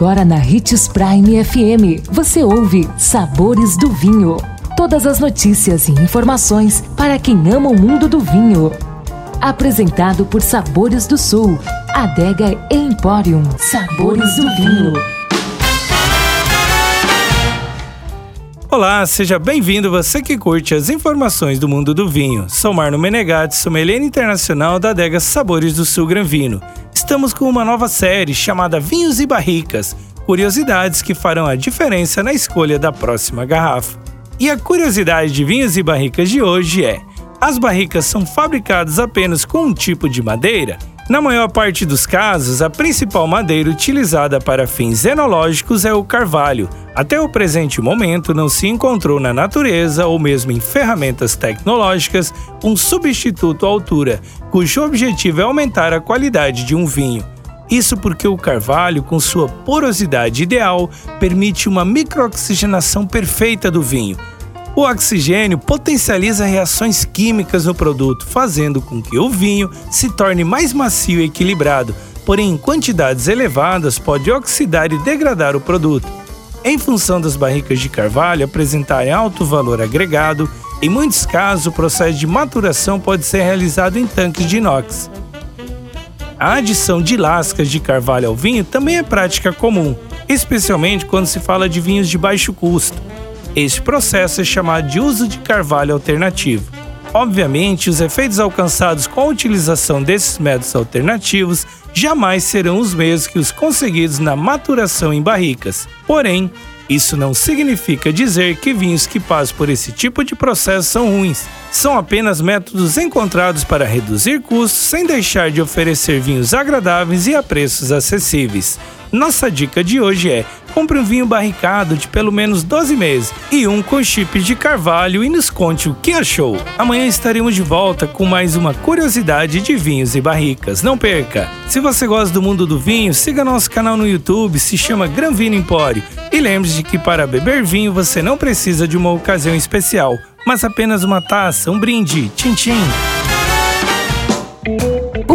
Agora na Ritz Prime FM, você ouve Sabores do Vinho. Todas as notícias e informações para quem ama o mundo do vinho. Apresentado por Sabores do Sul, Adega Emporium. Sabores do Vinho. Olá, seja bem-vindo você que curte as informações do mundo do vinho. Sou Marno Menegatti, sommelier internacional da adega Sabores do Sul Gran Vino. Estamos com uma nova série chamada Vinhos e Barricas, curiosidades que farão a diferença na escolha da próxima garrafa. E a curiosidade de vinhos e barricas de hoje é: as barricas são fabricadas apenas com um tipo de madeira? Na maior parte dos casos, a principal madeira utilizada para fins enológicos é o carvalho. Até o presente momento, não se encontrou na natureza ou mesmo em ferramentas tecnológicas um substituto à altura, cujo objetivo é aumentar a qualidade de um vinho. Isso porque o carvalho, com sua porosidade ideal, permite uma microoxigenação perfeita do vinho o oxigênio potencializa reações químicas no produto, fazendo com que o vinho se torne mais macio e equilibrado, porém em quantidades elevadas pode oxidar e degradar o produto. Em função das barricas de carvalho apresentarem alto valor agregado, em muitos casos o processo de maturação pode ser realizado em tanques de inox. A adição de lascas de carvalho ao vinho também é prática comum, especialmente quando se fala de vinhos de baixo custo. Este processo é chamado de uso de carvalho alternativo. Obviamente, os efeitos alcançados com a utilização desses métodos alternativos jamais serão os mesmos que os conseguidos na maturação em barricas. Porém, isso não significa dizer que vinhos que passam por esse tipo de processo são ruins. São apenas métodos encontrados para reduzir custos sem deixar de oferecer vinhos agradáveis e a preços acessíveis. Nossa dica de hoje é: compre um vinho barricado de pelo menos 12 meses e um com chips de carvalho e nos conte o que achou. Amanhã estaremos de volta com mais uma curiosidade de vinhos e barricas. Não perca! Se você gosta do mundo do vinho, siga nosso canal no YouTube, se chama Gran Vino Empório. E lembre-se que para beber vinho você não precisa de uma ocasião especial, mas apenas uma taça, um brinde. Tchim, tchim